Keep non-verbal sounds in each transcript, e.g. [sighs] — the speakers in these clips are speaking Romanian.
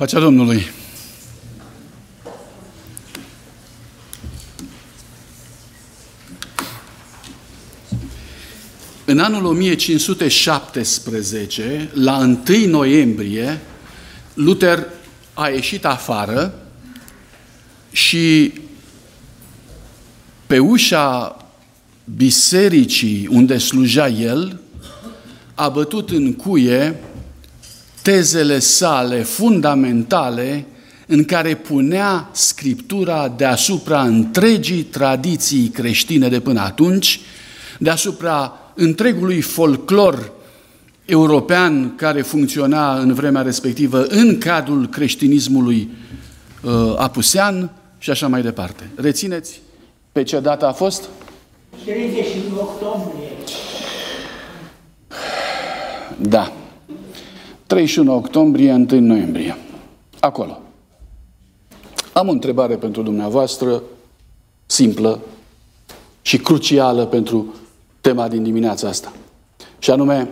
Pacea Domnului! În anul 1517, la 1 noiembrie, Luther a ieșit afară și pe ușa bisericii unde sluja el, a bătut în cuie tezele sale fundamentale în care punea Scriptura deasupra întregii tradiții creștine de până atunci, deasupra întregului folclor european care funcționa în vremea respectivă în cadrul creștinismului uh, apusean și așa mai departe. Rețineți pe ce dată a fost? 31 octombrie. Da. 31 octombrie, 1 noiembrie. Acolo. Am o întrebare pentru dumneavoastră, simplă și crucială pentru tema din dimineața asta. Și anume,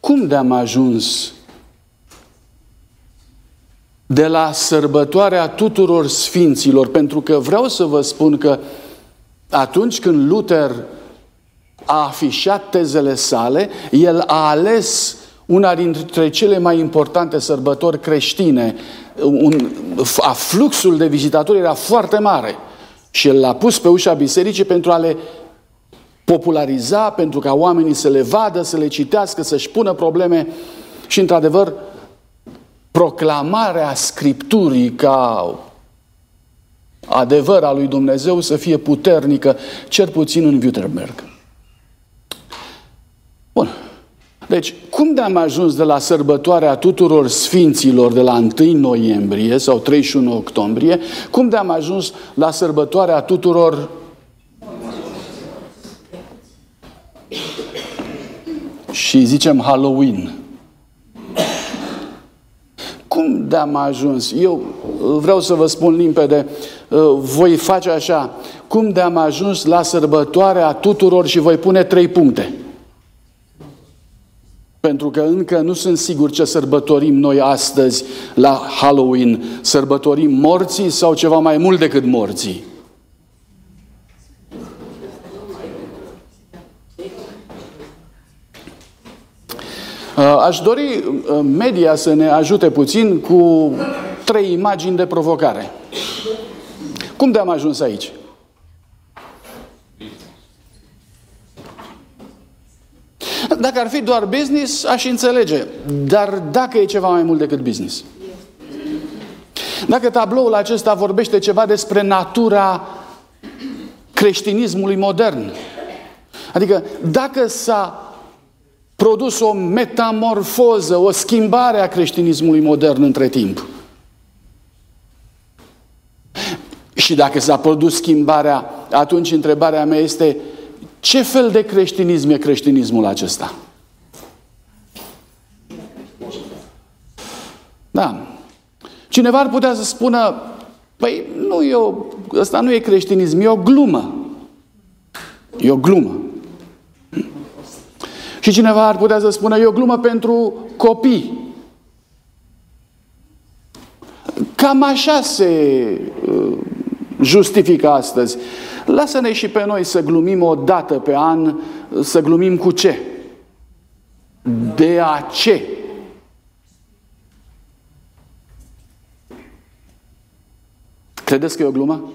cum de-am ajuns de la sărbătoarea tuturor sfinților? Pentru că vreau să vă spun că atunci când Luther a afișat tezele sale, el a ales una dintre cele mai importante sărbători creștine. Un, afluxul de vizitatori era foarte mare și el l-a pus pe ușa bisericii pentru a le populariza, pentru ca oamenii să le vadă, să le citească, să-și pună probleme și, într-adevăr, proclamarea Scripturii ca adevăr al lui Dumnezeu să fie puternică, cel puțin în Wittenberg. Bun. Deci, cum de am ajuns de la sărbătoarea tuturor sfinților de la 1 noiembrie sau 31 octombrie, cum de am ajuns la sărbătoarea tuturor și zicem Halloween. Cum de am ajuns? Eu vreau să vă spun limpede, voi face așa, cum de am ajuns la sărbătoarea tuturor și voi pune trei puncte. Pentru că încă nu sunt sigur ce sărbătorim noi astăzi la Halloween. Sărbătorim morții sau ceva mai mult decât morții? Uh, aș dori uh, media să ne ajute puțin cu trei imagini de provocare. Cum de-am ajuns aici? [laughs] Dacă ar fi doar business, aș înțelege. Dar dacă e ceva mai mult decât business. Dacă tabloul acesta vorbește ceva despre natura creștinismului modern, adică dacă s-a produs o metamorfoză, o schimbare a creștinismului modern între timp. Și dacă s-a produs schimbarea, atunci întrebarea mea este ce fel de creștinism e creștinismul acesta? Da. Cineva ar putea să spună, păi nu e o, ăsta nu e creștinism, e o glumă. E o glumă. Și cineva ar putea să spună, e o glumă pentru copii. Cam așa se uh, justifică astăzi. Lasă-ne și pe noi să glumim o dată pe an, să glumim cu ce? De a ce? Credeți că e o glumă?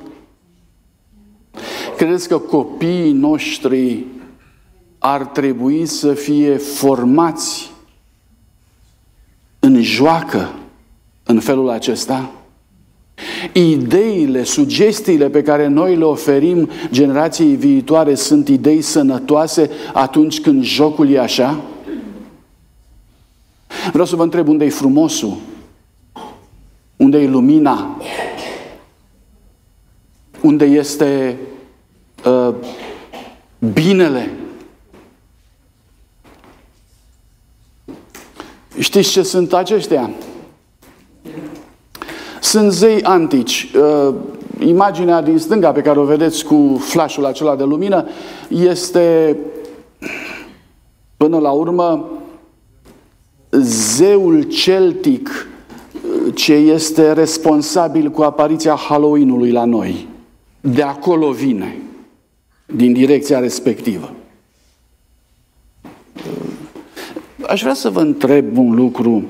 Credeți că copiii noștri ar trebui să fie formați în joacă în felul acesta? Ideile, sugestiile pe care noi le oferim generației viitoare sunt idei sănătoase atunci când jocul e așa? Vreau să vă întreb unde e frumosul? Unde e lumina? Unde este uh, binele? Știți ce sunt aceștia? Sunt zei antici. Uh, imaginea din stânga pe care o vedeți cu flashul acela de lumină este până la urmă zeul celtic ce este responsabil cu apariția Halloween-ului la noi. De acolo vine, din direcția respectivă. Aș vrea să vă întreb un lucru.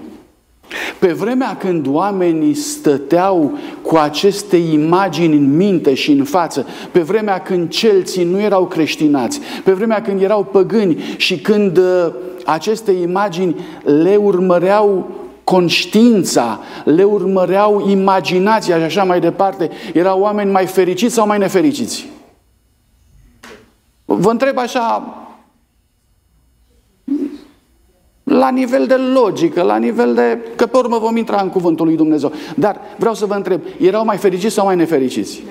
Pe vremea când oamenii stăteau cu aceste imagini în minte și în față, pe vremea când celții nu erau creștinați, pe vremea când erau păgâni și când uh, aceste imagini le urmăreau conștiința, le urmăreau imaginația și așa mai departe, erau oameni mai fericiți sau mai nefericiți? Vă întreb așa, la nivel de logică, la nivel de... că pe urmă vom intra în cuvântul lui Dumnezeu. Dar vreau să vă întreb, erau mai fericiți sau mai nefericiți?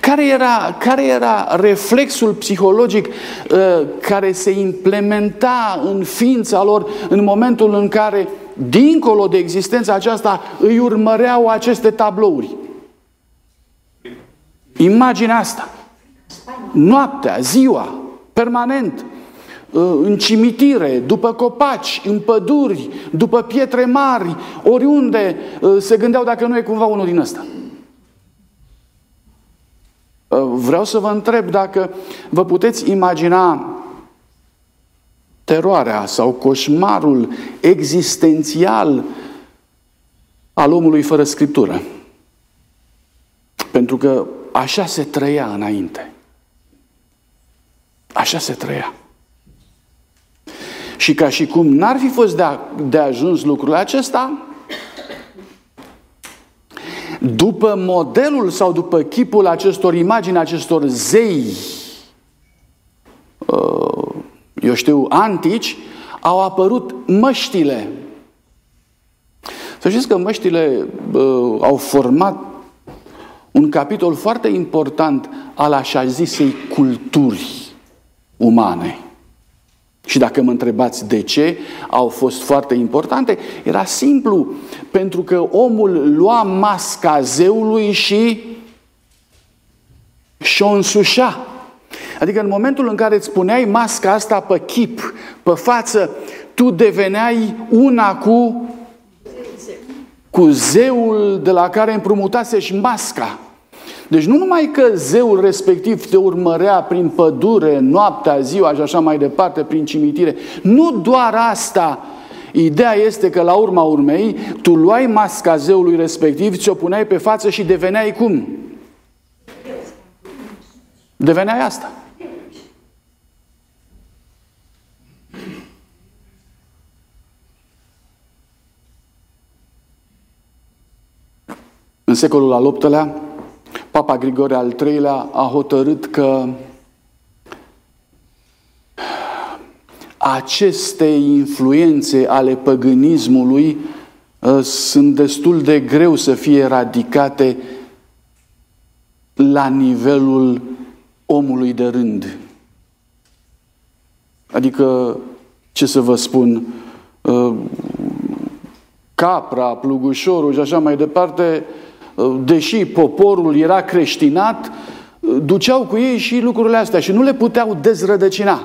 Care era, care era reflexul psihologic uh, care se implementa în ființa lor în momentul în care, dincolo de existența aceasta, îi urmăreau aceste tablouri? Imaginea asta. Noaptea, ziua, permanent, uh, în cimitire, după copaci, în păduri, după pietre mari, oriunde uh, se gândeau dacă nu e cumva unul din ăsta. Uh, vreau să vă întreb dacă vă puteți imagina teroarea sau coșmarul existențial al omului fără scriptură. Pentru că așa se trăia înainte. Așa se trăia. Și ca și cum n-ar fi fost de, a, de ajuns lucrul acesta, după modelul sau după chipul acestor imagini, acestor zei, uh, eu știu, antici, au apărut măștile. Să știți că măștile uh, au format un capitol foarte important al așa zisei culturi umane. Și dacă mă întrebați de ce au fost foarte importante, era simplu, pentru că omul lua masca zeului și și-o însușea. Adică în momentul în care îți puneai masca asta pe chip, pe față, tu deveneai una cu, cu zeul de la care împrumutase și masca. Deci nu numai că zeul respectiv te urmărea prin pădure, noaptea, ziua și așa mai departe, prin cimitire. Nu doar asta. Ideea este că la urma urmei, tu luai masca zeului respectiv, ți-o puneai pe față și deveneai cum? Deveneai asta. În secolul al VIII-lea, Papa Grigore al III-lea a hotărât că aceste influențe ale păgânismului uh, sunt destul de greu să fie eradicate la nivelul omului de rând. Adică, ce să vă spun, uh, capra, plugușorul și așa mai departe, deși poporul era creștinat, duceau cu ei și lucrurile astea și nu le puteau dezrădăcina.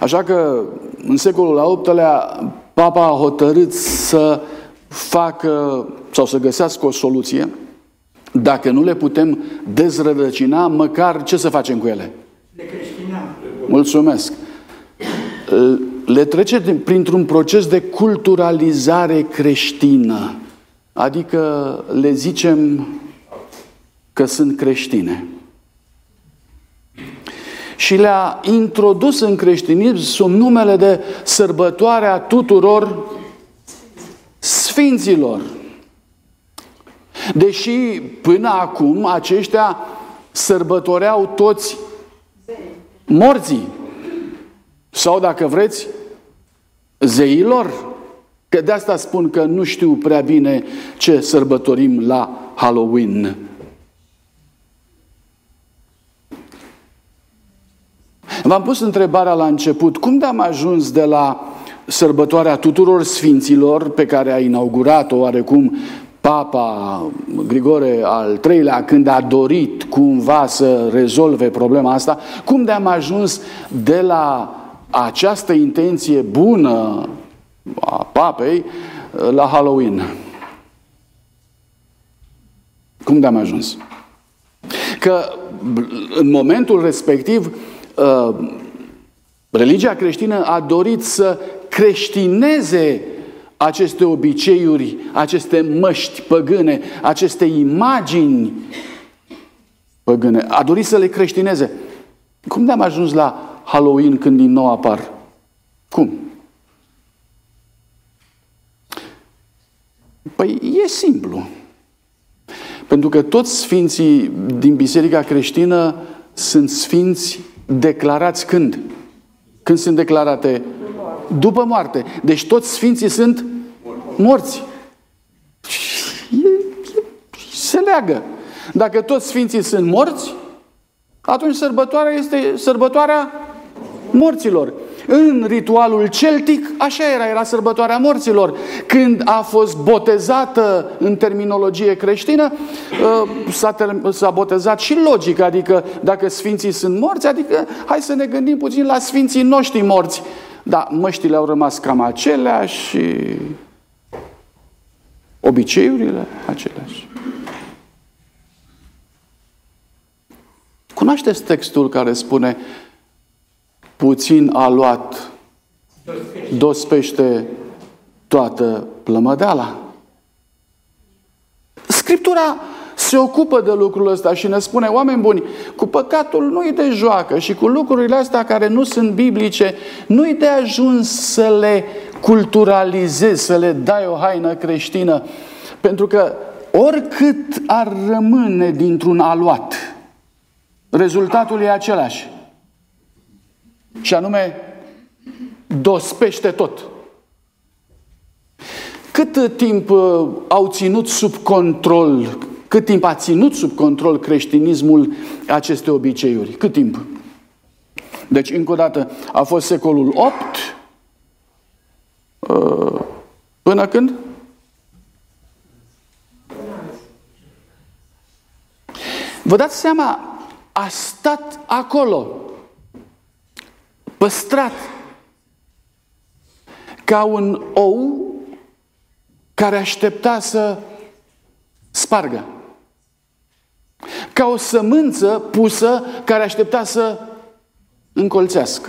Așa că în secolul al VIII-lea papa a hotărât să facă sau să găsească o soluție. Dacă nu le putem dezrădăcina, măcar ce să facem cu ele? Le creștinăm. Mulțumesc le trece printr-un proces de culturalizare creștină. Adică le zicem că sunt creștine. Și le-a introdus în creștinism sub numele de sărbătoarea tuturor sfinților. Deși până acum aceștia sărbătoreau toți morții. Sau dacă vreți, zeilor. Că de asta spun că nu știu prea bine ce sărbătorim la Halloween. V-am pus întrebarea la început, cum de am ajuns de la sărbătoarea tuturor sfinților pe care a inaugurat-o oarecum Papa Grigore al III-lea, când a dorit cumva să rezolve problema asta, cum de am ajuns de la această intenție bună a papei la Halloween. Cum de-am ajuns? Că în momentul respectiv uh, religia creștină a dorit să creștineze aceste obiceiuri, aceste măști păgâne, aceste imagini păgâne. A dorit să le creștineze. Cum de-am ajuns la Halloween când din nou apar? Cum? Păi e simplu. Pentru că toți sfinții din Biserica creștină sunt sfinți declarați când? Când sunt declarate? După moarte. Deci toți sfinții sunt morți. Se leagă. Dacă toți sfinții sunt morți, atunci sărbătoarea este sărbătoarea morților. În ritualul celtic, așa era, era sărbătoarea morților. Când a fost botezată în terminologie creștină, uh, s-a, botezat și logic, adică dacă sfinții sunt morți, adică hai să ne gândim puțin la sfinții noștri morți. Da, măștile au rămas cam aceleași și obiceiurile aceleași. Cunoașteți textul care spune puțin a luat dospește toată plămădeala. Scriptura se ocupă de lucrul ăsta și ne spune, oameni buni, cu păcatul nu-i de joacă și cu lucrurile astea care nu sunt biblice, nu-i de ajuns să le culturalizezi, să le dai o haină creștină, pentru că oricât ar rămâne dintr-un aluat, rezultatul e același. Și anume, dospește tot. Cât timp uh, au ținut sub control, cât timp a ținut sub control creștinismul aceste obiceiuri? Cât timp? Deci, încă o dată, a fost secolul 8 uh, până când? Vă dați seama, a stat acolo păstrat ca un ou care aștepta să spargă. Ca o sămânță pusă care aștepta să încolțească.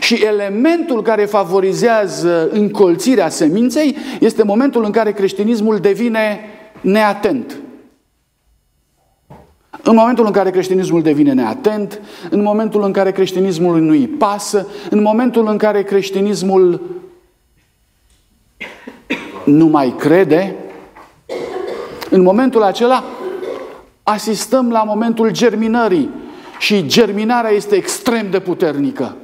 Și elementul care favorizează încolțirea seminței este momentul în care creștinismul devine neatent. În momentul în care creștinismul devine neatent, în momentul în care creștinismul nu îi pasă, în momentul în care creștinismul nu mai crede, în momentul acela asistăm la momentul germinării și germinarea este extrem de puternică.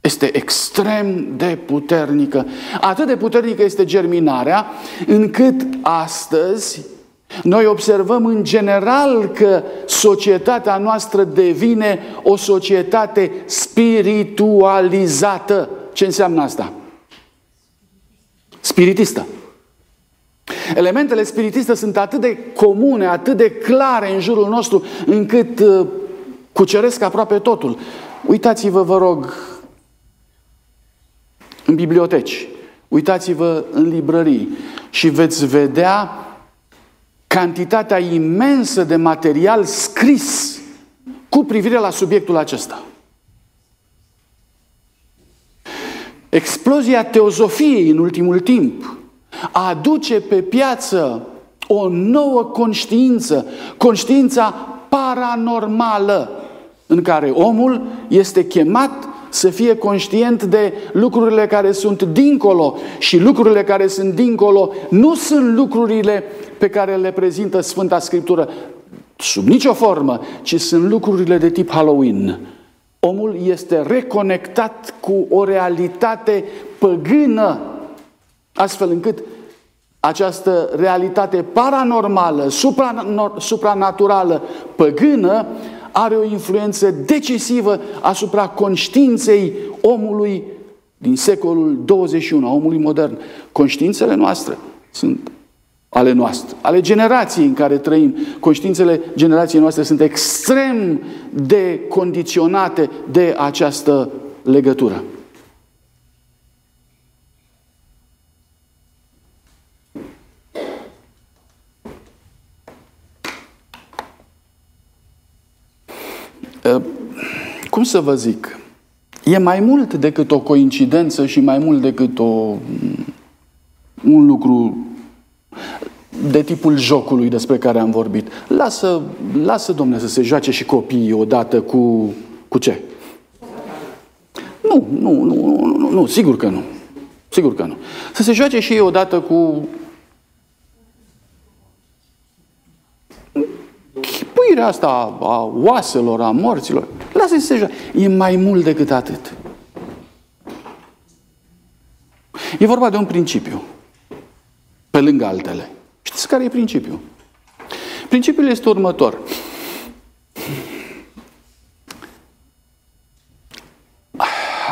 Este extrem de puternică. Atât de puternică este germinarea, încât astăzi noi observăm în general că societatea noastră devine o societate spiritualizată. Ce înseamnă asta? Spiritistă. Elementele spiritiste sunt atât de comune, atât de clare în jurul nostru, încât uh, cuceresc aproape totul. Uitați-vă, vă rog, în biblioteci, uitați-vă în librării și veți vedea cantitatea imensă de material scris cu privire la subiectul acesta. Explozia teozofiei în ultimul timp aduce pe piață o nouă conștiință, conștiința paranormală, în care omul este chemat să fie conștient de lucrurile care sunt dincolo și lucrurile care sunt dincolo nu sunt lucrurile pe care le prezintă Sfânta Scriptură sub nicio formă, ci sunt lucrurile de tip Halloween. Omul este reconectat cu o realitate păgână, astfel încât această realitate paranormală, supranaturală, păgână, are o influență decisivă asupra conștiinței omului din secolul 21, a omului modern. Conștiințele noastre sunt ale noastre, ale generației în care trăim. Conștiințele generației noastre sunt extrem de condiționate de această legătură. Cum să vă zic? E mai mult decât o coincidență și mai mult decât o, un lucru de tipul jocului despre care am vorbit. Lasă, lasă domne, să se joace și copiii odată cu, cu ce? Nu, nu, nu, nu, nu, nu, sigur că nu. Sigur că nu. Să se joace și ei odată cu chipuirea asta a oaselor, a morților. Lasă-i să se joace. E mai mult decât atât. E vorba de un principiu. Pe lângă altele. Știți care e principiul? Principiul este următor.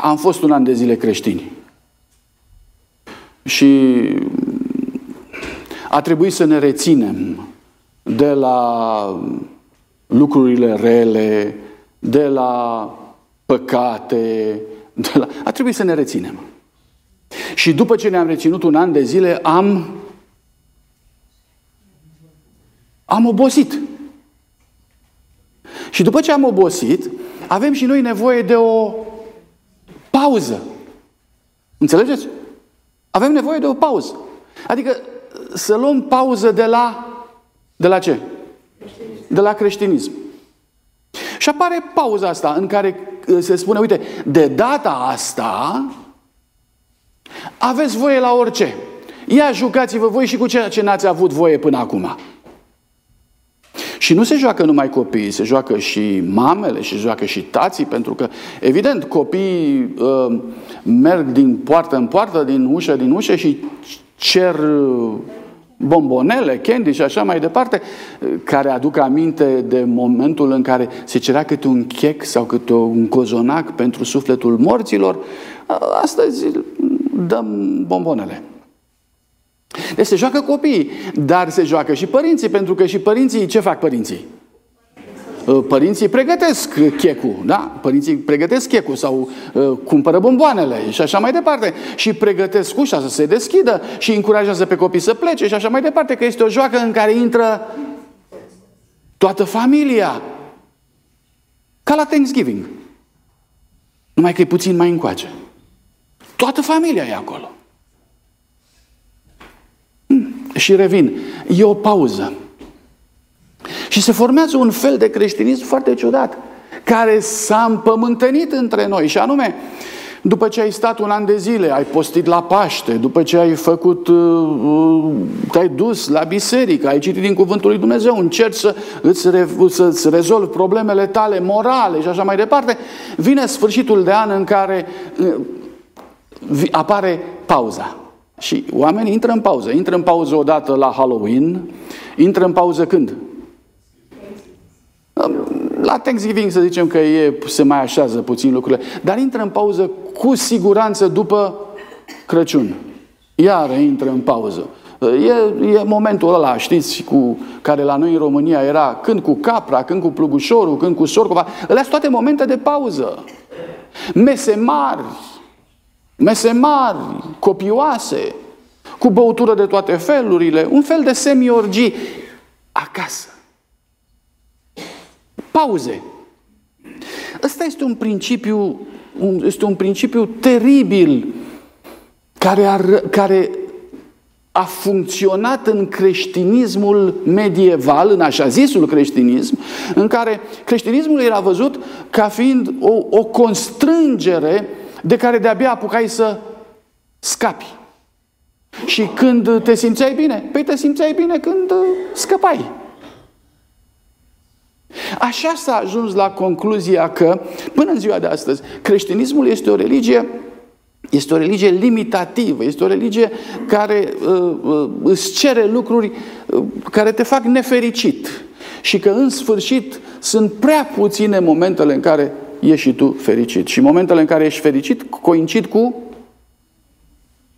Am fost un an de zile creștini. Și a trebuit să ne reținem de la lucrurile rele, de la păcate, de la... a trebuit să ne reținem. Și după ce ne-am reținut un an de zile, am am obosit. Și după ce am obosit, avem și noi nevoie de o pauză. Înțelegeți? Avem nevoie de o pauză. Adică să luăm pauză de la de la ce? De la creștinism. Și apare pauza asta în care uh, se spune, uite, de data asta aveți voie la orice. Ia jucați-vă voi și cu ceea ce n-ați avut voie până acum. Și nu se joacă numai copiii, se joacă și mamele, și se joacă și tații, pentru că, evident, copiii uh, merg din poartă în poartă, din ușă în ușă și cer uh, bombonele, candy și așa mai departe, care aduc aminte de momentul în care se cerea câte un chec sau câte un cozonac pentru sufletul morților. Astăzi dăm bombonele. Deci se joacă copiii, dar se joacă și părinții, pentru că și părinții, ce fac părinții? Uh, părinții pregătesc checul, da? Părinții pregătesc checul sau uh, cumpără bomboanele și așa mai departe. Și pregătesc ușa să se deschidă și încurajează pe copii să plece și așa mai departe, că este o joacă în care intră toată familia. Ca la Thanksgiving. Numai că e puțin mai încoace. Toată familia e acolo. Hmm. Și revin. E o pauză. Și se formează un fel de creștinism foarte ciudat, care s-a împământenit între noi. Și anume, după ce ai stat un an de zile, ai postit la Paște, după ce ai făcut, uh, uh, te-ai dus la biserică, ai citit din Cuvântul lui Dumnezeu, încerci să îți, re, să rezolvi problemele tale morale și așa mai departe, vine sfârșitul de an în care uh, apare pauza. Și oamenii intră în pauză. Intră în pauză odată la Halloween, intră în pauză când? La Thanksgiving să zicem că e, se mai așează puțin lucrurile, dar intră în pauză cu siguranță după Crăciun. Iar intră în pauză. E, e momentul ăla, știți, cu care la noi în România era când cu capra, când cu plugușorul, când cu sorcova. Alea sunt toate momente de pauză. Mese mari, mese mari, copioase, cu băutură de toate felurile, un fel de semi-orgii acasă pauze. Ăsta este un principiu, un, este un principiu teribil care, ar, care a funcționat în creștinismul medieval, în așa zisul creștinism, în care creștinismul era văzut ca fiind o, o constrângere de care de-abia apucai să scapi. Și când te simțeai bine? Păi te simțeai bine când scăpai. Așa s-a ajuns la concluzia că, până în ziua de astăzi, creștinismul este o religie este o religie limitativă, este o religie care uh, uh, îți cere lucruri uh, care te fac nefericit. Și că, în sfârșit, sunt prea puține momentele în care ești și tu fericit. Și momentele în care ești fericit coincid cu...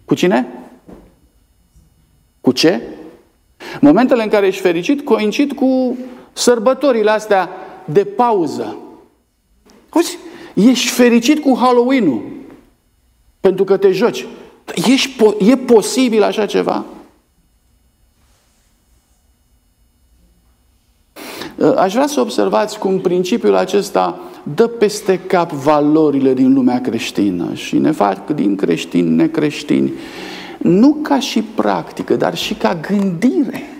Cu cine? Cu ce? Momentele în care ești fericit coincid cu sărbătorile astea de pauză. Uzi, ești fericit cu Halloween-ul pentru că te joci. Ești, e posibil așa ceva? Uh, aș vrea să observați cum principiul acesta dă peste cap valorile din lumea creștină și ne fac din creștini necreștini, nu ca și practică, dar și ca gândire.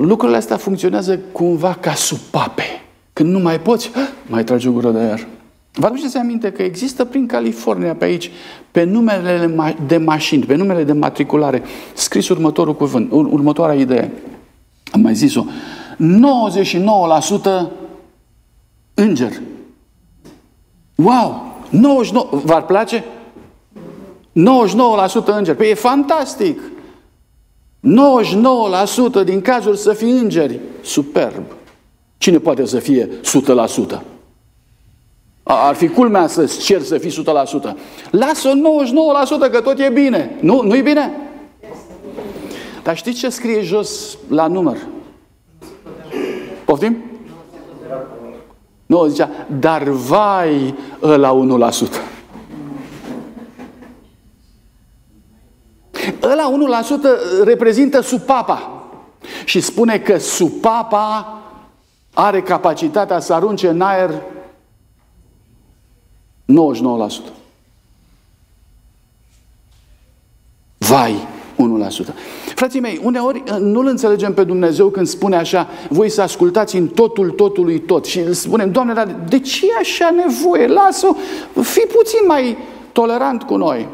Lucrurile astea funcționează cumva ca supape. Când nu mai poți, mai tragi o gură de aer. Vă aduceți aminte că există prin California pe aici, pe numele de mașini, pe numele de matriculare, scris următorul cuvânt, următoarea idee. Am mai zis-o. 99% înger. Wow! 99, v-ar place? 99% înger. Păi e fantastic! 99% din cazuri să fie îngeri. Superb! Cine poate să fie 100%? Ar fi culmea să-ți cer să fii 100%. Lasă 99% că tot e bine. Nu? Nu-i bine? Dar știți ce scrie jos la număr? Poftim? Nu, zicea, dar vai la 1%. Ăla 1% reprezintă supapa. Și spune că supapa are capacitatea să arunce în aer 99%. Vai, 1%. Frații mei, uneori uh, nu-L înțelegem pe Dumnezeu când spune așa, voi să ascultați în totul totului tot. Și îl spunem, Doamne, dar de ce e așa nevoie? Lasă-o, fi puțin mai tolerant cu noi.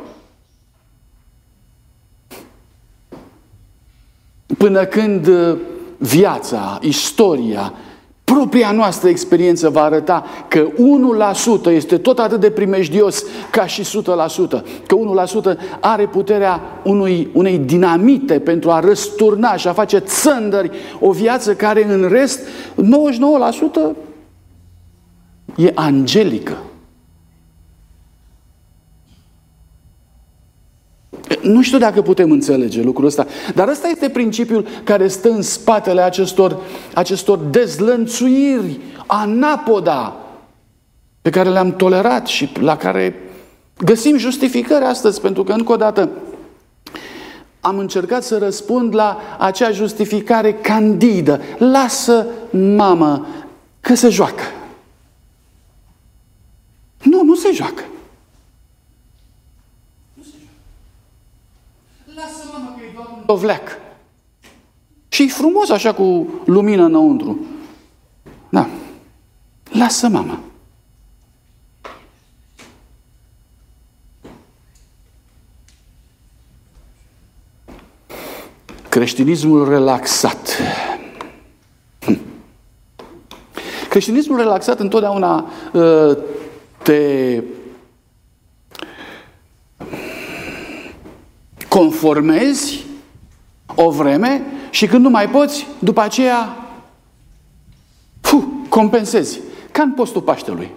Până când uh, viața, istoria, propria noastră experiență va arăta că 1% este tot atât de primejdios ca și 100%, că 1% are puterea unui, unei dinamite pentru a răsturna și a face țândări o viață care în rest 99% e angelică. Nu știu dacă putem înțelege lucrul ăsta, dar ăsta este principiul care stă în spatele acestor, acestor dezlănțuiri anapoda pe care le-am tolerat și la care găsim justificări astăzi, pentru că, încă o dată, am încercat să răspund la acea justificare candidă. Lasă, mamă, că se joacă. Nu, nu se joacă. Dovleac. Și frumos așa cu lumină înăuntru. Da. Lasă mama. Creștinismul relaxat. Hm. Creștinismul relaxat întotdeauna uh, te conformezi o vreme și când nu mai poți, după aceea fu, compensezi. Ca în postul Paștelui.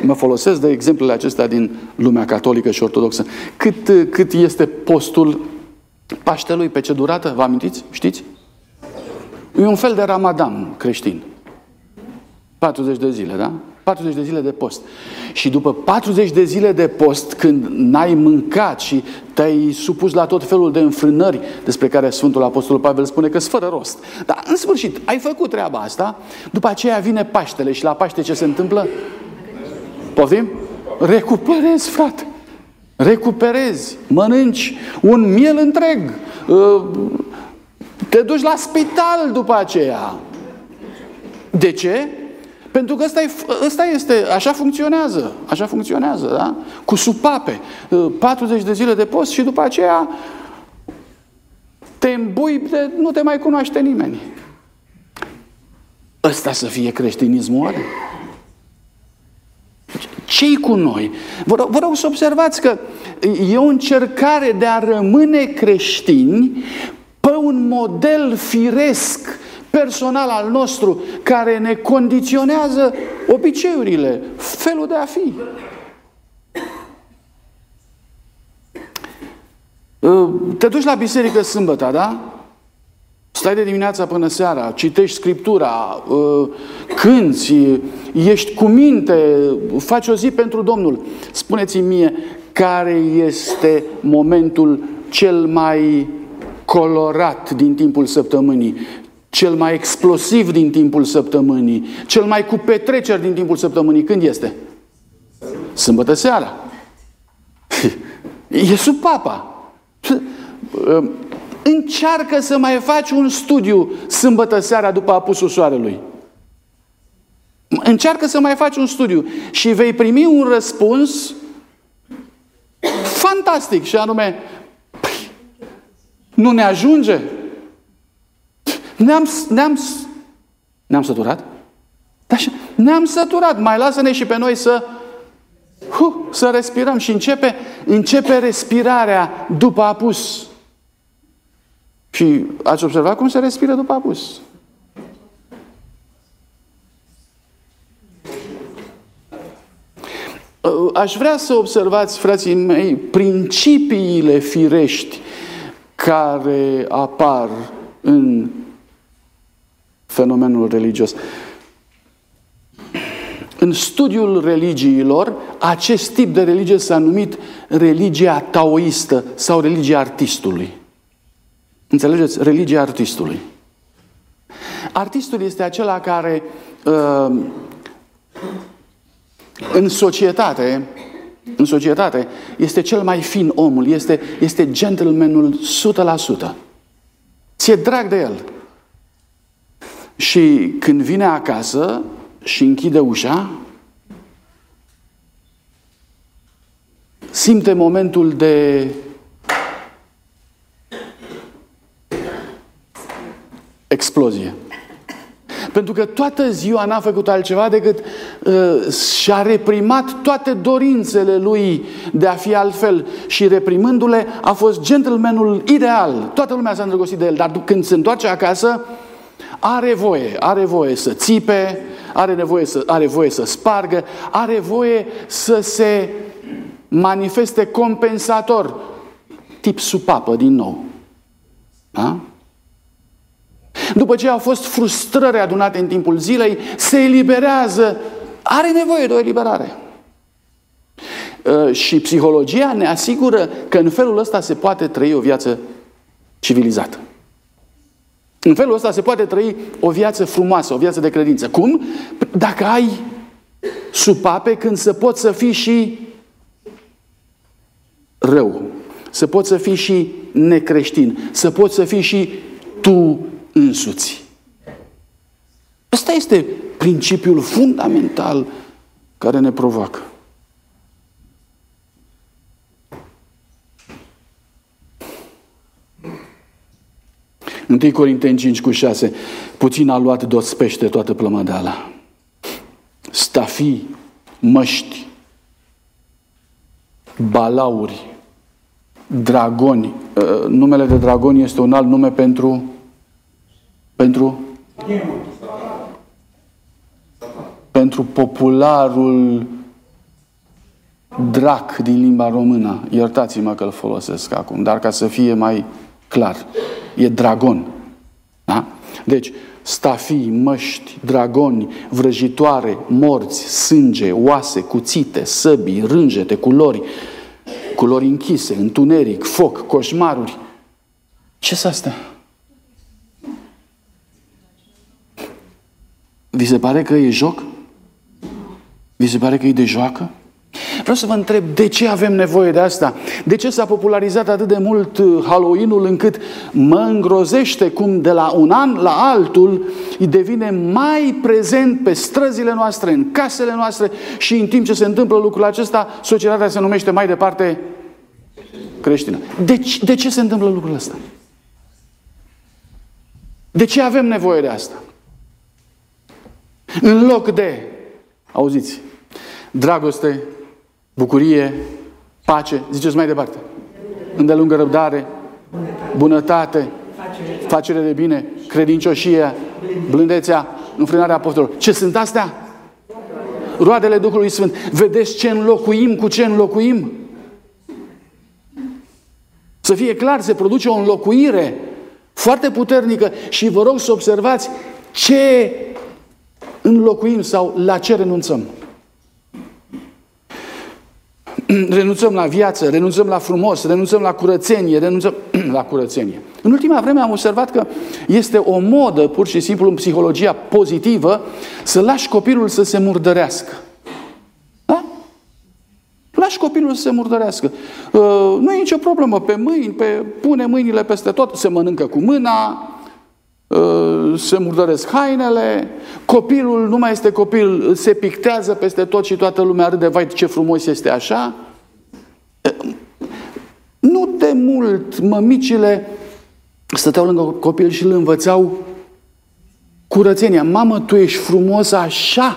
Mă folosesc de exemplele acestea din lumea catolică și ortodoxă. Cât, cât este postul Paștelui, pe ce durată? Vă amintiți? Știți? E un fel de ramadan creștin. 40 de zile, da? 40 de zile de post. Și după 40 de zile de post, când n-ai mâncat și te-ai supus la tot felul de înfrânări despre care Sfântul Apostol Pavel spune că sunt fără rost. Dar în sfârșit, ai făcut treaba asta, după aceea vine Paștele și la Paște ce se întâmplă? Poftim? Recuperezi, frate. Recuperezi, mănânci un miel întreg, uh, te duci la spital după aceea. De ce? Pentru că ăsta, e, ăsta este, așa funcționează, așa funcționează, da? Cu supape, 40 uh, de zile de post și după aceea te îmbui de nu te mai cunoaște nimeni. Ăsta să fie creștinismul oare? ce cu noi? Vă rog, vă rog să observați că e o încercare de a rămâne creștini pe un model firesc personal al nostru care ne condiționează obiceiurile, felul de a fi. Uh, te duci la biserică sâmbătă, da? Stai de dimineața până seara, citești Scriptura, uh, cânți, ești cu minte, faci o zi pentru Domnul. Spuneți-mi mie, care este momentul cel mai colorat din timpul săptămânii, cel mai explosiv din timpul săptămânii, cel mai cu petreceri din timpul săptămânii, când este? Sâmbătă seara. [laughs] E sub papa. [laughs] Încearcă să mai faci un studiu sâmbătă seara după apusul soarelui. Încearcă să mai faci un studiu și vei primi un răspuns fantastic și anume, păi, nu ne ajunge? Ne-am, ne-am, ne-am săturat? Da, ne-am săturat, mai lasă-ne și pe noi să huh, să respirăm și începe, începe respirarea după apus. Și ați observat cum se respiră după apus? Aș vrea să observați, frații mei, principiile firești care apar în fenomenul religios. În studiul religiilor, acest tip de religie s-a numit religia taoistă sau religia artistului. Înțelegeți? Religia artistului. Artistul este acela care uh, în societate, în societate, este cel mai fin omul, este, este gentlemanul 100%. Ți-e drag de el. Și când vine acasă și închide ușa, simte momentul de explozie. Pentru că toată ziua n-a făcut altceva decât uh, și-a reprimat toate dorințele lui de a fi altfel și reprimându-le a fost gentlemanul ideal. Toată lumea s-a îndrăgostit de el, dar când se întoarce acasă, are voie, are voie să țipe, are, nevoie să, are voie să spargă, are voie să se manifeste compensator, tip supapă din nou. Da? După ce au fost frustrări adunate în timpul zilei, se eliberează, are nevoie de o eliberare. Uh, și psihologia ne asigură că în felul ăsta se poate trăi o viață civilizată. În felul ăsta se poate trăi o viață frumoasă, o viață de credință. Cum? Dacă ai supape când să poți să fii și rău, să poți să fii și necreștin, să poți să fii și tu însuți. Ăsta este principiul fundamental care ne provoacă. Întâi Corinteni 5 cu 6. Puțin a luat dos pește toată plămădeala. Stafii, măști, balauri, dragoni. Uh, numele de dragoni este un alt nume pentru pentru pentru popularul drac din limba română. Iertați-mă că îl folosesc acum, dar ca să fie mai clar. E dragon. Da? Deci, stafii, măști, dragoni, vrăjitoare, morți, sânge, oase, cuțite, săbii, rângete, culori, culori închise, întuneric, foc, coșmaruri. Ce sunt astea? Vi se pare că e joc? Vi se pare că e de joacă? Vreau să vă întreb de ce avem nevoie de asta? De ce s-a popularizat atât de mult uh, Halloween-ul încât mă îngrozește cum de la un an la altul îi devine mai prezent pe străzile noastre, în casele noastre și în timp ce se întâmplă lucrul acesta, societatea se numește mai departe creștină. De, de ce se întâmplă lucrul ăsta? De ce avem nevoie de asta? În loc de, auziți, dragoste, bucurie, pace, ziceți mai departe, îndelungă răbdare, bunătate, facere de bine, credincioșie, blândețea, înfrânarea apostolilor. Ce sunt astea? Roadele Duhului Sfânt. Vedeți ce înlocuim cu ce înlocuim? Să fie clar, se produce o înlocuire foarte puternică și vă rog să observați ce înlocuim sau la ce renunțăm. [clears throat] renunțăm la viață, renunțăm la frumos, renunțăm la curățenie, renunțăm [clears throat] la curățenie. În ultima vreme am observat că este o modă, pur și simplu, în psihologia pozitivă, să lași copilul să se murdărească. Da? Lași copilul să se murdărească. Uh, nu e nicio problemă pe mâini, pe, pune mâinile peste tot, se mănâncă cu mâna, uh, se murdăresc hainele, copilul nu mai este copil, se pictează peste tot și toată lumea râde, vai ce frumos este așa. Uh, nu de mult mămicile stăteau lângă copil și îl învățau curățenia. Mamă, tu ești frumos așa.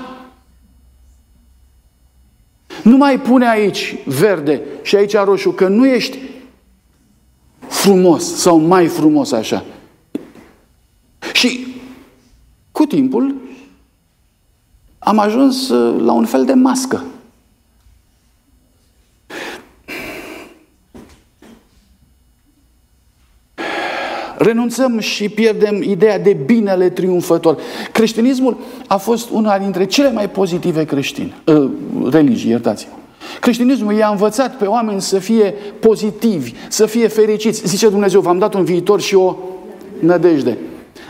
Nu mai pune aici verde și aici roșu, că nu ești frumos sau mai frumos așa. Și cu timpul am ajuns uh, la un fel de mască. renunțăm și pierdem ideea de binele triumfător. Creștinismul a fost una dintre cele mai pozitive creștini, uh, religii, iertați -mă. Creștinismul i-a învățat pe oameni să fie pozitivi, să fie fericiți. Zice Dumnezeu, v-am dat un viitor și o nădejde.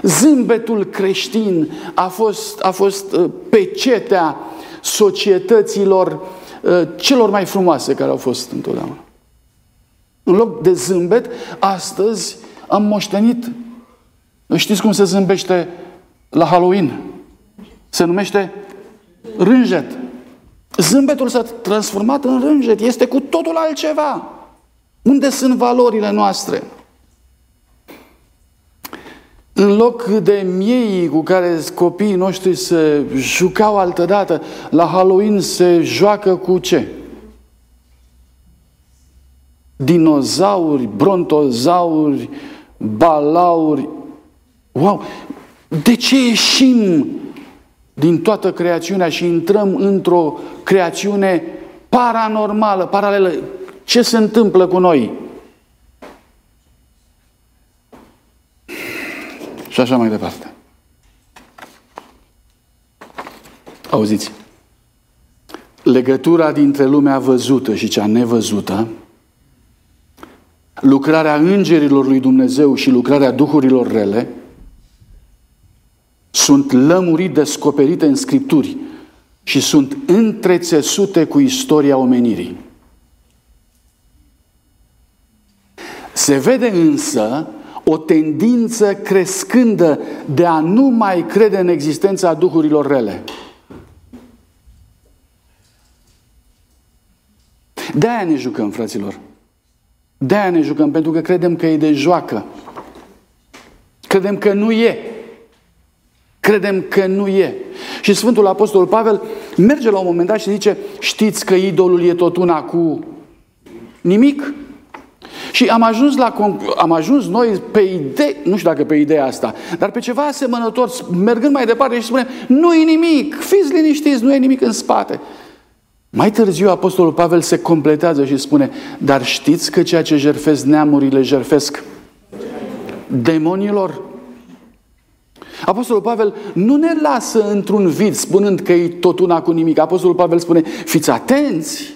Zâmbetul creștin a fost, a fost uh, pecetea societăților uh, celor mai frumoase care au fost întotdeauna. În loc de zâmbet, astăzi am moștenit, știți cum se zâmbește la Halloween? Se numește rânjet. Zâmbetul s-a transformat în rânjet, este cu totul altceva. Unde sunt valorile noastre? În loc de miei cu care copiii noștri se jucau altădată, la Halloween se joacă cu ce? Dinozauri, brontozauri, balauri. Wow! De ce ieșim din toată creațiunea și intrăm într-o creațiune paranormală, paralelă? Ce se întâmplă cu noi? Și așa mai departe. Auziți? Legătura dintre lumea văzută și cea nevăzută lucrarea îngerilor lui Dumnezeu și lucrarea duhurilor rele sunt lămurit descoperite în Scripturi și sunt întrețesute cu istoria omenirii. Se vede însă o tendință crescândă de a nu mai crede în existența duhurilor rele. De-aia ne jucăm, fraților. De-aia ne jucăm, pentru că credem că e de joacă. Credem că nu e. Credem că nu e. Și Sfântul Apostol Pavel merge la un moment dat și zice, știți că idolul e tot una cu nimic? Și am ajuns, la, am ajuns noi pe idee, nu știu dacă pe ideea asta, dar pe ceva asemănător, mergând mai departe și spunem, nu e nimic, fiți liniștiți, nu e nimic în spate. Mai târziu Apostolul Pavel se completează și spune, dar știți că ceea ce jerfesc neamurile jerfesc demonilor? Apostolul Pavel nu ne lasă într-un vid spunând că e tot una cu nimic. Apostolul Pavel spune, fiți atenți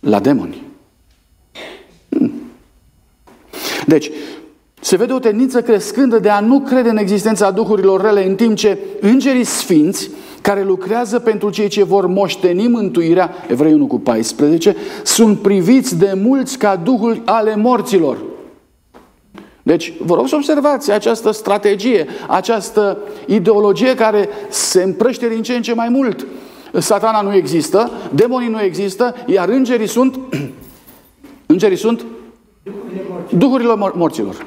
la demoni. Hmm. Deci, se vede o tendință crescândă de a nu crede în existența duhurilor rele, în timp ce îngerii sfinți care lucrează pentru cei ce vor moșteni mântuirea, Evrei 1 cu 14, sunt priviți de mulți ca duhuri ale morților. Deci, vă rog să observați această strategie, această ideologie care se împrăște din ce în ce mai mult. Satana nu există, demonii nu există, iar îngerii sunt [clears throat] îngerii sunt duhurile morților.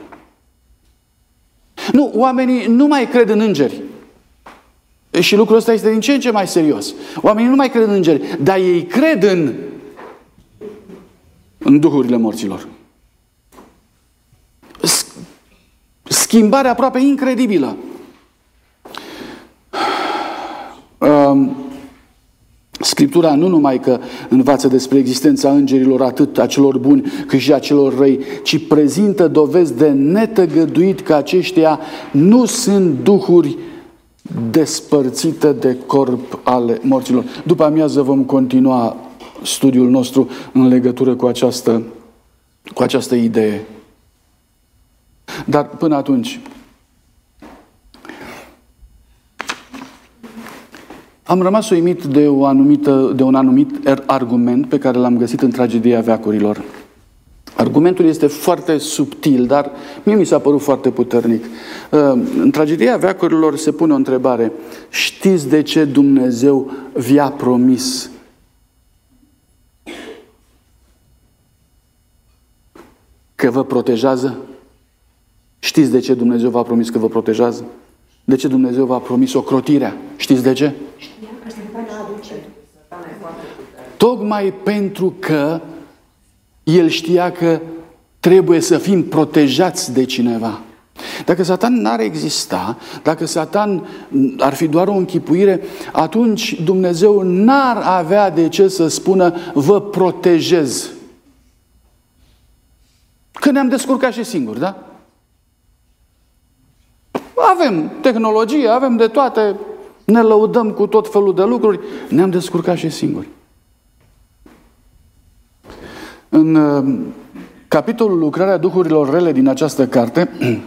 Nu, oamenii nu mai cred în îngeri. Și lucrul ăsta este din ce în ce mai serios. Oamenii nu mai cred în îngeri, dar ei cred în, în duhurile morților. Schimbare aproape incredibilă. [sighs] Um, Scriptura nu numai că învață despre existența îngerilor atât a celor buni cât și a celor răi, ci prezintă dovezi de netăgăduit că aceștia nu sunt duhuri despărțite de corp ale morților. După amiază vom continua studiul nostru în legătură cu această, cu această idee. Dar până atunci, am rămas uimit de, o anumită, de un anumit er, argument pe care l-am găsit în tragedia veacurilor. Argumentul este foarte subtil, dar mie mi s-a părut foarte puternic. Uh, în tragedia veacurilor se pune o întrebare. Știți de ce Dumnezeu vi-a promis că vă protejează? Știți de ce Dumnezeu v-a promis că vă protejează? De ce Dumnezeu v-a promis ocrotirea? Știți de ce? Tocmai pentru că el știa că trebuie să fim protejați de cineva. Dacă Satan n-ar exista, dacă Satan ar fi doar o închipuire, atunci Dumnezeu n-ar avea de ce să spună vă protejez. Că ne-am descurcat și singuri, da? Avem tehnologie, avem de toate, ne lăudăm cu tot felul de lucruri, ne-am descurcat și singuri. În uh, capitolul Lucrarea Duhurilor Rele din această carte, [clears throat]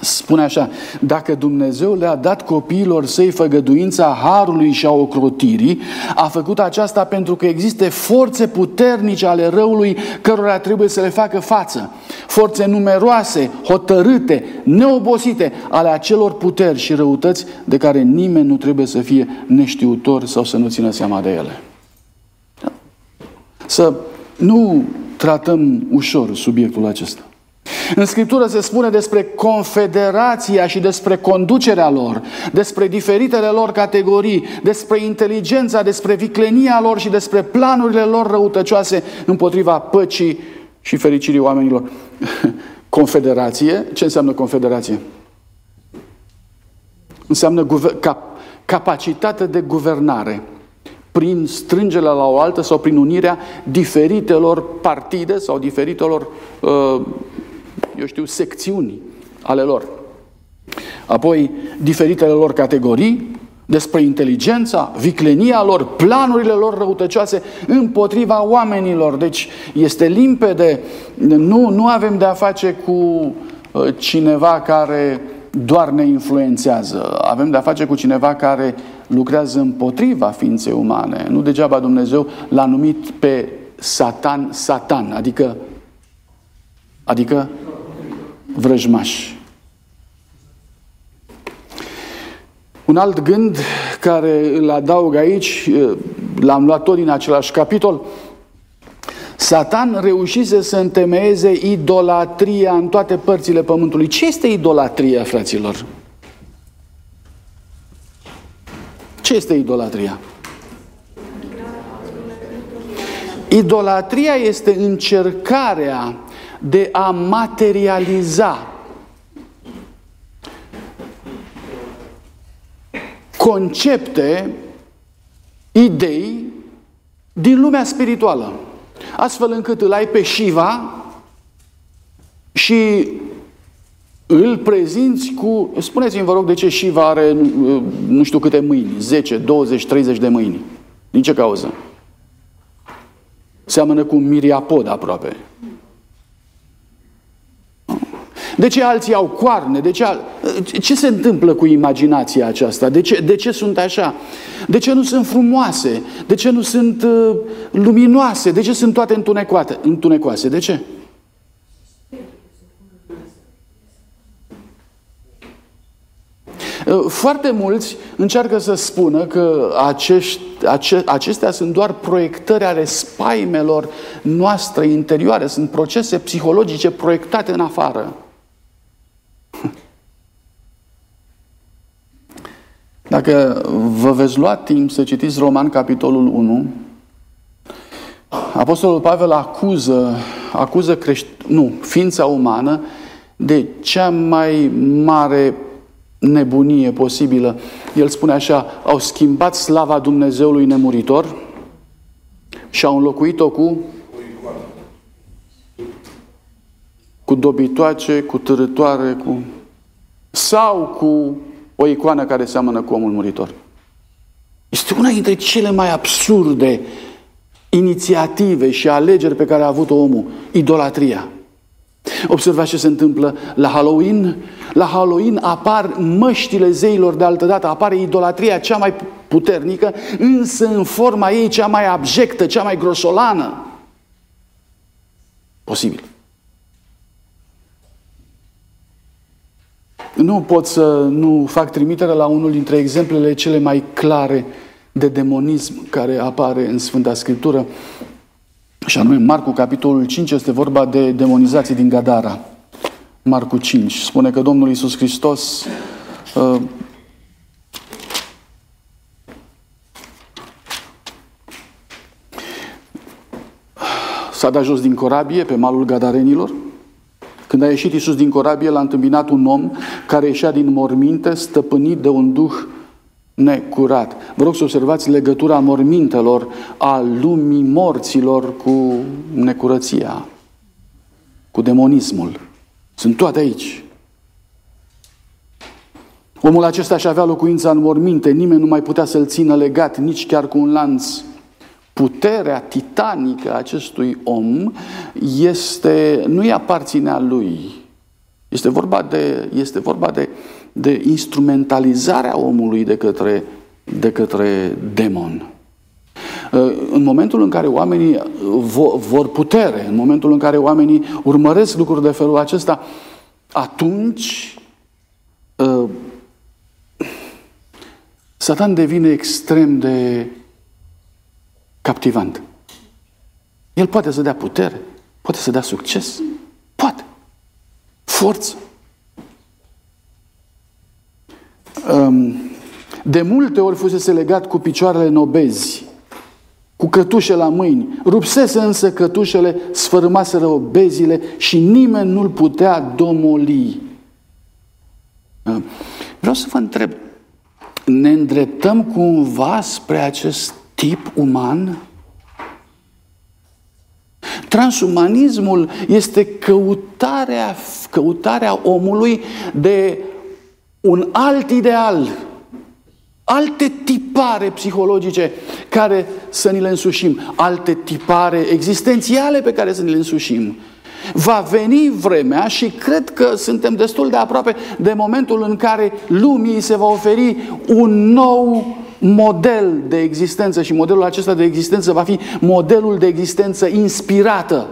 spune așa, dacă Dumnezeu le-a dat copiilor săi făgăduința harului și a ocrotirii, a făcut aceasta pentru că există forțe puternice ale răului cărora trebuie să le facă față. Forțe numeroase, hotărâte, neobosite ale acelor puteri și răutăți de care nimeni nu trebuie să fie neștiutor sau să nu țină seama de ele. Să nu tratăm ușor subiectul acesta. În Scriptură se spune despre confederația și despre conducerea lor, despre diferitele lor categorii, despre inteligența, despre viclenia lor și despre planurile lor răutăcioase împotriva păcii și fericirii oamenilor. [laughs] Confederație, ce înseamnă confederație? Înseamnă cap, capacitate de guvernare prin strângerea la o altă sau prin unirea diferitelor partide sau diferitelor, uh, eu știu, secțiuni ale lor. Apoi, diferitele lor categorii, despre inteligența, viclenia lor, planurile lor răutăcioase împotriva oamenilor. Deci este limpede, nu, nu avem de a face cu uh, cineva care doar ne influențează. Avem de a face cu cineva care lucrează împotriva ființei umane. Nu degeaba Dumnezeu l-a numit pe Satan, Satan, adică, adică vrăjmaș. Un alt gând care îl adaug aici, l-am luat tot din același capitol, Satan reușise să întemeieze idolatria în toate părțile pământului. Ce este idolatria, fraților? Ce este idolatria? Idolatria este încercarea de a materializa concepte, idei din lumea spirituală. Astfel încât îl ai pe Shiva și îl prezinți cu... Spuneți-mi, vă rog, de ce Shiva are nu știu câte mâini, 10, 20, 30 de mâini. Din ce cauză? Seamănă cu un miriapod aproape. De ce alții au coarne? De ce, al... ce se întâmplă cu imaginația aceasta? De ce, de ce sunt așa? De ce nu sunt frumoase? De ce nu sunt uh, luminoase? De ce sunt toate întunecoase? De ce? Foarte mulți încearcă să spună că acești, ace, acestea sunt doar proiectări ale spaimelor noastre interioare, sunt procese psihologice proiectate în afară. [laughs] Dacă vă veți lua timp să citiți Roman, capitolul 1, Apostolul Pavel acuză, acuză crești, nu, ființa umană de cea mai mare nebunie posibilă. El spune așa, au schimbat slava Dumnezeului nemuritor și au înlocuit-o cu cu dobitoace, cu târătoare, cu sau cu o icoană care seamănă cu omul muritor. Este una dintre cele mai absurde inițiative și alegeri pe care a avut omul, idolatria. Observați ce se întâmplă la Halloween. La Halloween apar măștile zeilor de altă dată, apare idolatria cea mai puternică, însă în forma ei cea mai abjectă, cea mai grosolană. Posibil. Nu pot să nu fac trimitere la unul dintre exemplele cele mai clare de demonism care apare în Sfânta Scriptură. Și anume, Marcu, capitolul 5, este vorba de demonizații din Gadara. Marcu 5 spune că Domnul Iisus Hristos uh, s-a dat jos din corabie pe malul Gadarenilor. Când a ieșit Iisus din corabie, l-a întâmpinat un om care ieșea din morminte, stăpânit de un duh necurat. Vă rog să observați legătura mormintelor a lumii morților cu necurăția, cu demonismul. Sunt toate aici. Omul acesta și avea locuința în morminte, nimeni nu mai putea să-l țină legat, nici chiar cu un lanț. Puterea titanică a acestui om este, nu-i aparținea lui. Este vorba de, este vorba de de instrumentalizarea omului de către, de către demon. Uh, în momentul în care oamenii vor putere, în momentul în care oamenii urmăresc lucruri de felul acesta, atunci uh, Satan devine extrem de captivant. El poate să dea putere, poate să dea succes, poate, forță. de multe ori fusese legat cu picioarele nobezi, cu cătușe la mâini. Rupsese însă cătușele, sfărâmaseră obezile și nimeni nu-l putea domoli. Vreau să vă întreb, ne îndreptăm cumva spre acest tip uman? Transumanismul este căutarea, căutarea omului de un alt ideal, alte tipare psihologice care să ni le însușim, alte tipare existențiale pe care să ni le însușim. Va veni vremea și cred că suntem destul de aproape de momentul în care lumii se va oferi un nou model de existență și modelul acesta de existență va fi modelul de existență inspirată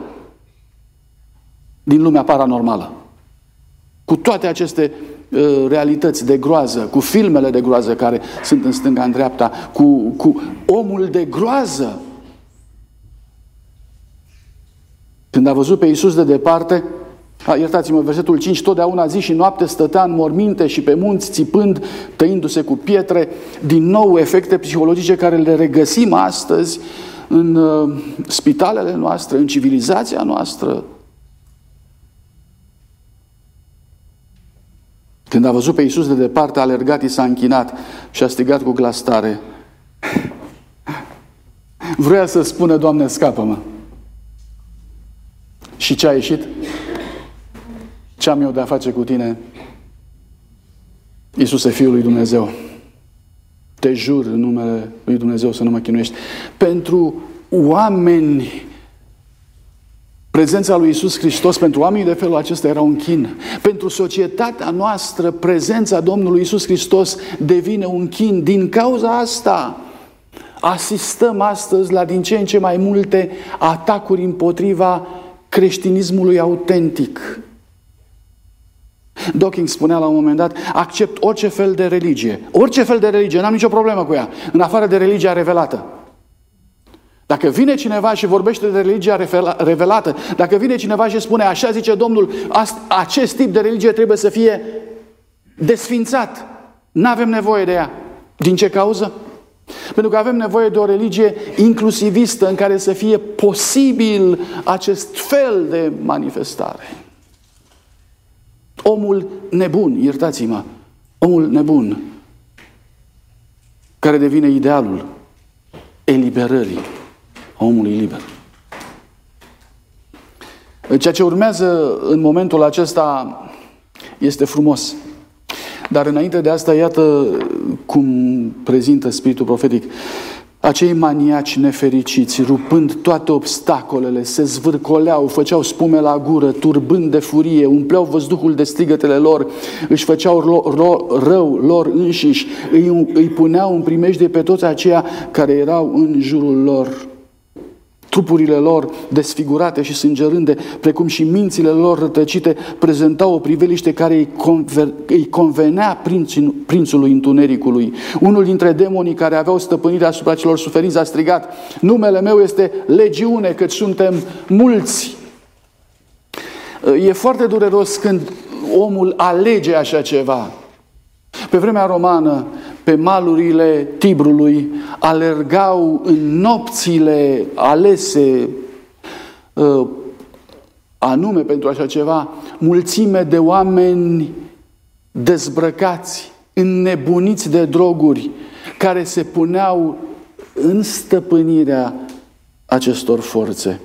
din lumea paranormală. Cu toate aceste Uh, realități de groază, cu filmele de groază care sunt în stânga, în dreapta, cu, cu omul de groază. Când a văzut pe Iisus de departe, a, iertați-mă, versetul 5, totdeauna zi și noapte stătea în morminte și pe munți, țipând, tăindu-se cu pietre, din nou efecte psihologice care le regăsim astăzi în uh, spitalele noastre, în civilizația noastră, Când a văzut pe Iisus de departe, a alergat, i s-a închinat și a strigat cu glas tare. Vrea să spună, Doamne, scapă-mă. Și ce a ieșit? Ce am eu de a face cu tine? Iisuse, Fiul lui Dumnezeu, te jur în numele lui Dumnezeu să nu mă chinuiești. Pentru oameni Prezența lui Isus Hristos pentru oamenii de felul acesta era un chin. Pentru societatea noastră, prezența Domnului Isus Hristos devine un chin. Din cauza asta, asistăm astăzi la din ce în ce mai multe atacuri împotriva creștinismului autentic. Dawkins spunea la un moment dat, accept orice fel de religie. Orice fel de religie, n-am nicio problemă cu ea, în afară de religia revelată. Dacă vine cineva și vorbește de religia revelată, dacă vine cineva și spune așa zice Domnul, acest tip de religie trebuie să fie desfințat. Nu avem nevoie de ea. Din ce cauză? Pentru că avem nevoie de o religie inclusivistă în care să fie posibil acest fel de manifestare. Omul nebun, iertați-mă, omul nebun, care devine idealul eliberării omului liber. Ceea ce urmează în momentul acesta este frumos. Dar înainte de asta, iată cum prezintă Spiritul Profetic. Acei maniaci nefericiți, rupând toate obstacolele, se zvârcoleau, făceau spume la gură, turbând de furie, umpleau văzduhul de strigătele lor, își făceau rău lor înșiși, îi, îi puneau în primejdie pe toți aceia care erau în jurul lor trupurile lor desfigurate și sângerânde, precum și mințile lor rătăcite, prezentau o priveliște care îi, conver, îi convenea prințin, prințului întunericului. Unul dintre demonii care aveau stăpânire asupra celor suferinți a strigat, numele meu este legiune, că suntem mulți. E foarte dureros când omul alege așa ceva. Pe vremea romană, pe malurile Tibrului, alergau în nopțile alese uh, anume pentru așa ceva, mulțime de oameni dezbrăcați, înnebuniți de droguri, care se puneau în stăpânirea acestor forțe.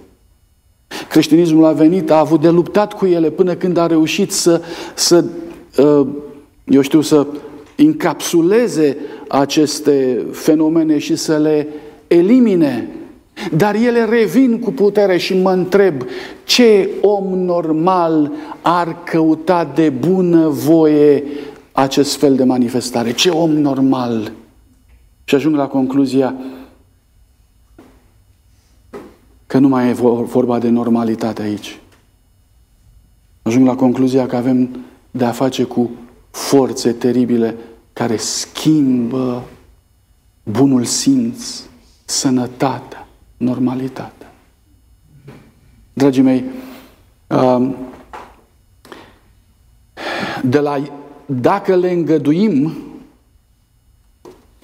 Creștinismul a venit, a avut de luptat cu ele până când a reușit să, să uh, eu știu, să încapsuleze aceste fenomene și să le elimine. Dar ele revin cu putere și mă întreb ce om normal ar căuta de bună voie acest fel de manifestare? Ce om normal? Și ajung la concluzia că nu mai e vorba de normalitate aici. Ajung la concluzia că avem de a face cu forțe teribile care schimbă bunul simț, sănătatea, normalitatea. Dragii mei, um, de la, dacă le îngăduim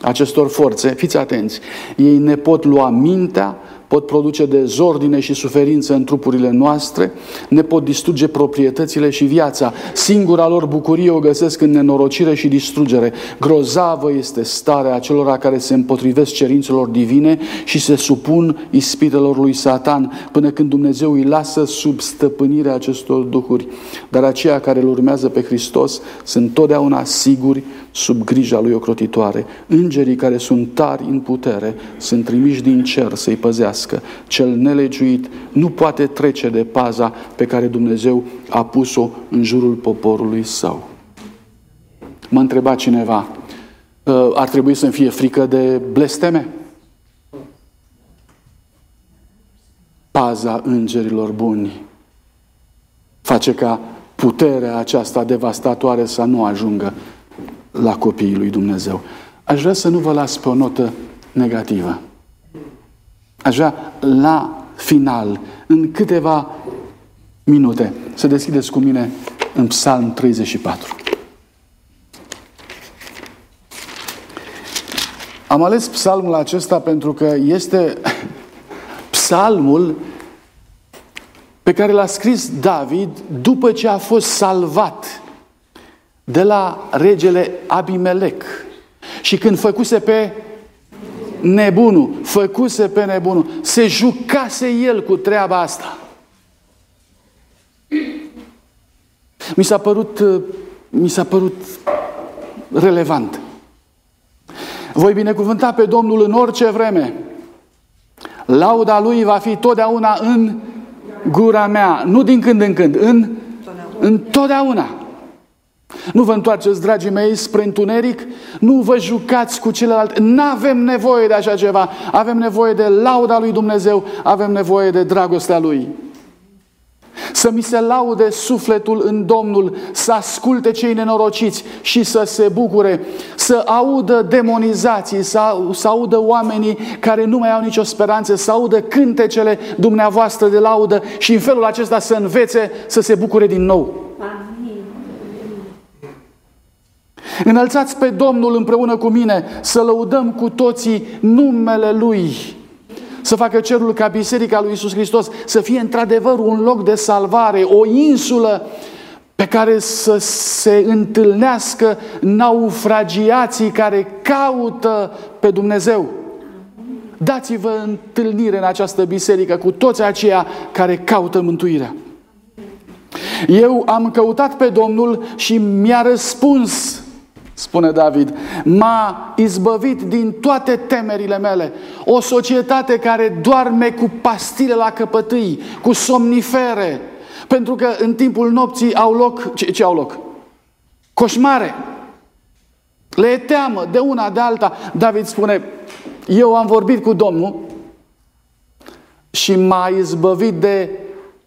acestor forțe, fiți atenți, ei ne pot lua mintea, pot produce dezordine și suferință în trupurile noastre, ne pot distruge proprietățile și viața. Singura lor bucurie o găsesc în nenorocire și distrugere. Grozavă este starea acelora care se împotrivesc cerințelor divine și se supun ispitelor lui Satan, până când Dumnezeu îi lasă sub stăpânirea acestor duhuri. Dar aceia care îl urmează pe Hristos sunt totdeauna siguri sub grija lui ocrotitoare. Îngerii care sunt tari în putere sunt trimiși din cer să-i păzească. Cel nelegiuit nu poate trece de paza pe care Dumnezeu a pus-o în jurul poporului său. Mă întreba cineva, ă, ar trebui să-mi fie frică de blesteme? Paza îngerilor buni face ca puterea aceasta devastatoare să nu ajungă la copiii lui Dumnezeu. Aș vrea să nu vă las pe o notă negativă. Aș vrea la final, în câteva minute, să deschideți cu mine în Psalm 34. Am ales psalmul acesta pentru că este psalmul pe care l-a scris David după ce a fost salvat de la regele Abimelec. Și când făcuse pe nebunul, făcuse pe nebunul, se jucase el cu treaba asta. Mi s-a părut, mi s-a părut relevant. Voi binecuvânta pe Domnul în orice vreme. Lauda lui va fi totdeauna în gura mea. Nu din când în când, în întotdeauna. Nu vă întoarceți, dragii mei, spre întuneric, nu vă jucați cu celălalt. Nu avem nevoie de așa ceva. Avem nevoie de lauda lui Dumnezeu, avem nevoie de dragostea lui. Să mi se laude sufletul în Domnul, să asculte cei nenorociți și să se bucure, să audă demonizații, să, să audă oamenii care nu mai au nicio speranță, să audă cântecele dumneavoastră de laudă și în felul acesta să învețe să se bucure din nou. Înălțați pe Domnul împreună cu mine, să lăudăm cu toții numele Lui. Să facă cerul ca Biserica lui Isus Hristos să fie într-adevăr un loc de salvare, o insulă pe care să se întâlnească naufragiații care caută pe Dumnezeu. Dați-vă întâlnire în această biserică cu toți aceia care caută mântuirea. Eu am căutat pe Domnul și mi-a răspuns spune David, m-a izbăvit din toate temerile mele. O societate care doarme cu pastile la căpătâi, cu somnifere, pentru că în timpul nopții au loc, ce, ce au loc? Coșmare. Le e teamă de una, de alta. David spune, eu am vorbit cu Domnul și m-a izbăvit de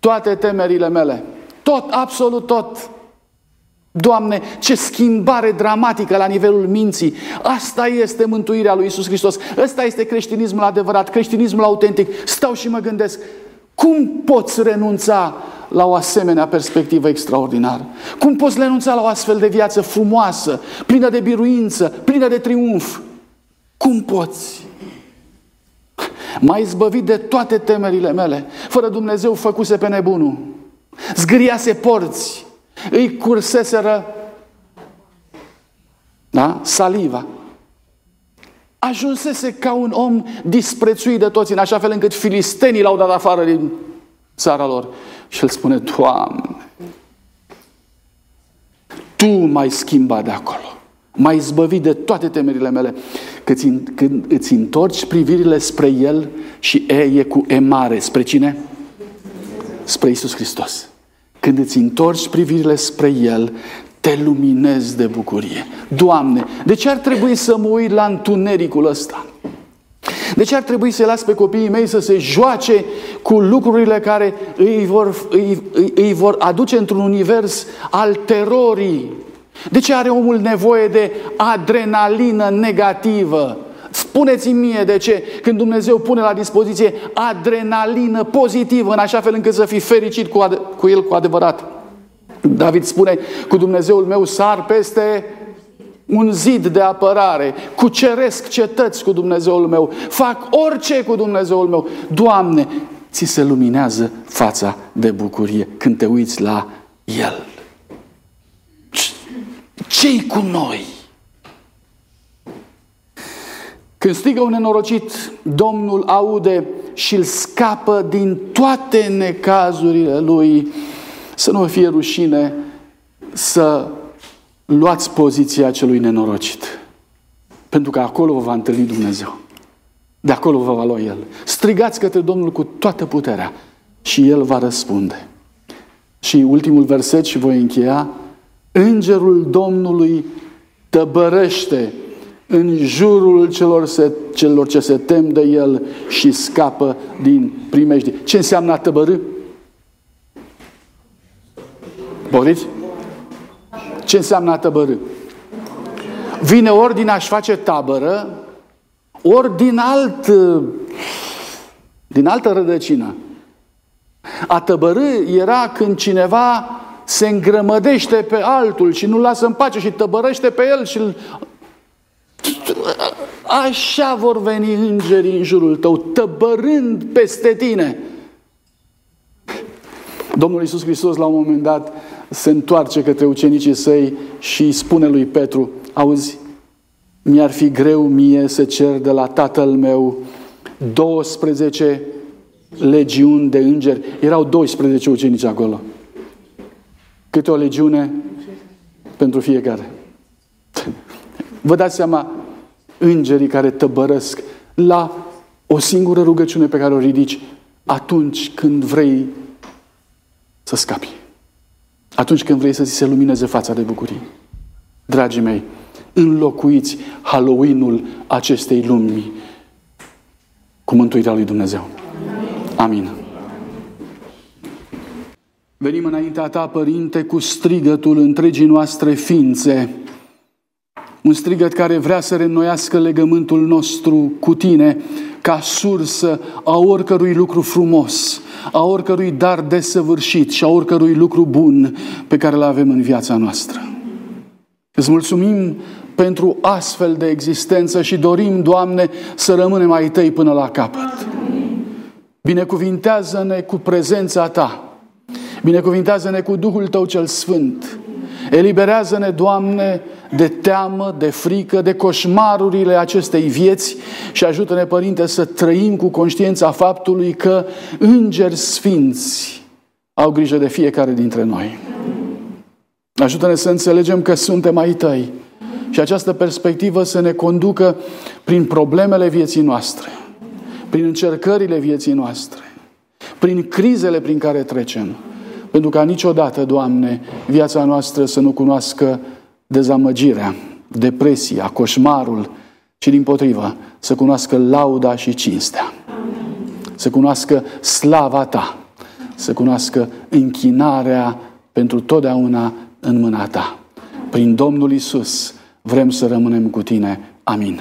toate temerile mele. Tot, absolut tot. Doamne, ce schimbare dramatică la nivelul minții. Asta este mântuirea lui Isus Hristos. Ăsta este creștinismul adevărat, creștinismul autentic. Stau și mă gândesc, cum poți renunța la o asemenea perspectivă extraordinară? Cum poți renunța la o astfel de viață frumoasă, plină de biruință, plină de triumf? Cum poți? M-a izbăvit de toate temerile mele. Fără Dumnezeu făcuse pe nebunul. Zgâriase porți. Îi curseseră da? saliva. Ajunsese ca un om disprețuit de toți, în așa fel încât filistenii l-au dat afară din țara lor. Și el spune, Doamne, Tu m-ai schimbat de acolo. M-ai izbăvit de toate temerile mele. Când îți întorci privirile spre El și E e cu E mare, spre cine? Spre Isus Hristos. Când îți întorci privirile spre El, te luminezi de bucurie. Doamne, de ce ar trebui să mă uit la întunericul ăsta? De ce ar trebui să las pe copiii mei să se joace cu lucrurile care îi vor, îi, îi, îi vor aduce într-un univers al terorii? De ce are omul nevoie de adrenalină negativă? Spuneți-mi mie de ce, când Dumnezeu pune la dispoziție adrenalină pozitivă, în așa fel încât să fii fericit cu, ad- cu El cu adevărat. David spune, cu Dumnezeul meu sar peste un zid de apărare, cuceresc cetăți cu Dumnezeul meu, fac orice cu Dumnezeul meu. Doamne, ți se luminează fața de bucurie când te uiți la El. Ce-i cu noi? Când strigă un nenorocit, Domnul aude și îl scapă din toate necazurile lui. Să nu fie rușine să luați poziția celui nenorocit. Pentru că acolo vă va întâlni Dumnezeu. De acolo vă va lua El. Strigați către Domnul cu toată puterea și El va răspunde. Și ultimul verset și voi încheia. Îngerul Domnului tăbărăște în jurul celor, se, celor ce se tem de el și scapă din primejdie. Ce înseamnă a tăbărâ? Poriți? Ce înseamnă a tăbărâ? Vine ori din a-și face tabără, ori din alt, din altă rădăcină. A tăbărâ era când cineva se îngrămădește pe altul și nu lasă în pace și tăbărăște pe el și îl Așa vor veni îngerii în jurul tău, tăbărând peste tine. Domnul Iisus Hristos la un moment dat se întoarce către ucenicii săi și spune lui Petru, auzi, mi-ar fi greu mie să cer de la tatăl meu 12 legiuni de îngeri. Erau 12 ucenici acolo. Câte o legiune pentru fiecare. Vă dați seama, îngerii care tăbărăsc la o singură rugăciune pe care o ridici atunci când vrei să scapi. Atunci când vrei să ți se lumineze fața de bucurie. Dragii mei, înlocuiți Halloween-ul acestei lumi cu mântuirea lui Dumnezeu. Amin. Venim înaintea ta, Părinte, cu strigătul întregii noastre ființe, un strigăt care vrea să reînnoiască legământul nostru cu tine ca sursă a oricărui lucru frumos, a oricărui dar desăvârșit și a oricărui lucru bun pe care îl avem în viața noastră. Îți mulțumim pentru astfel de existență și dorim, Doamne, să rămânem ai Tăi până la capăt. Binecuvintează-ne cu prezența Ta. Binecuvintează-ne cu Duhul Tău cel Sfânt. Eliberează-ne, Doamne, de teamă, de frică, de coșmarurile acestei vieți și ajută-ne, Părinte, să trăim cu conștiința faptului că îngeri sfinți au grijă de fiecare dintre noi. Ajută-ne să înțelegem că suntem ai Tăi Și această perspectivă să ne conducă prin problemele vieții noastre, prin încercările vieții noastre, prin crizele prin care trecem. Pentru ca niciodată, Doamne, viața noastră să nu cunoască dezamăgirea, depresia, coșmarul, ci din potrivă să cunoască lauda și cinstea. Să cunoască slava Ta, să cunoască închinarea pentru totdeauna în mâna Ta. Prin Domnul Isus vrem să rămânem cu Tine. Amin.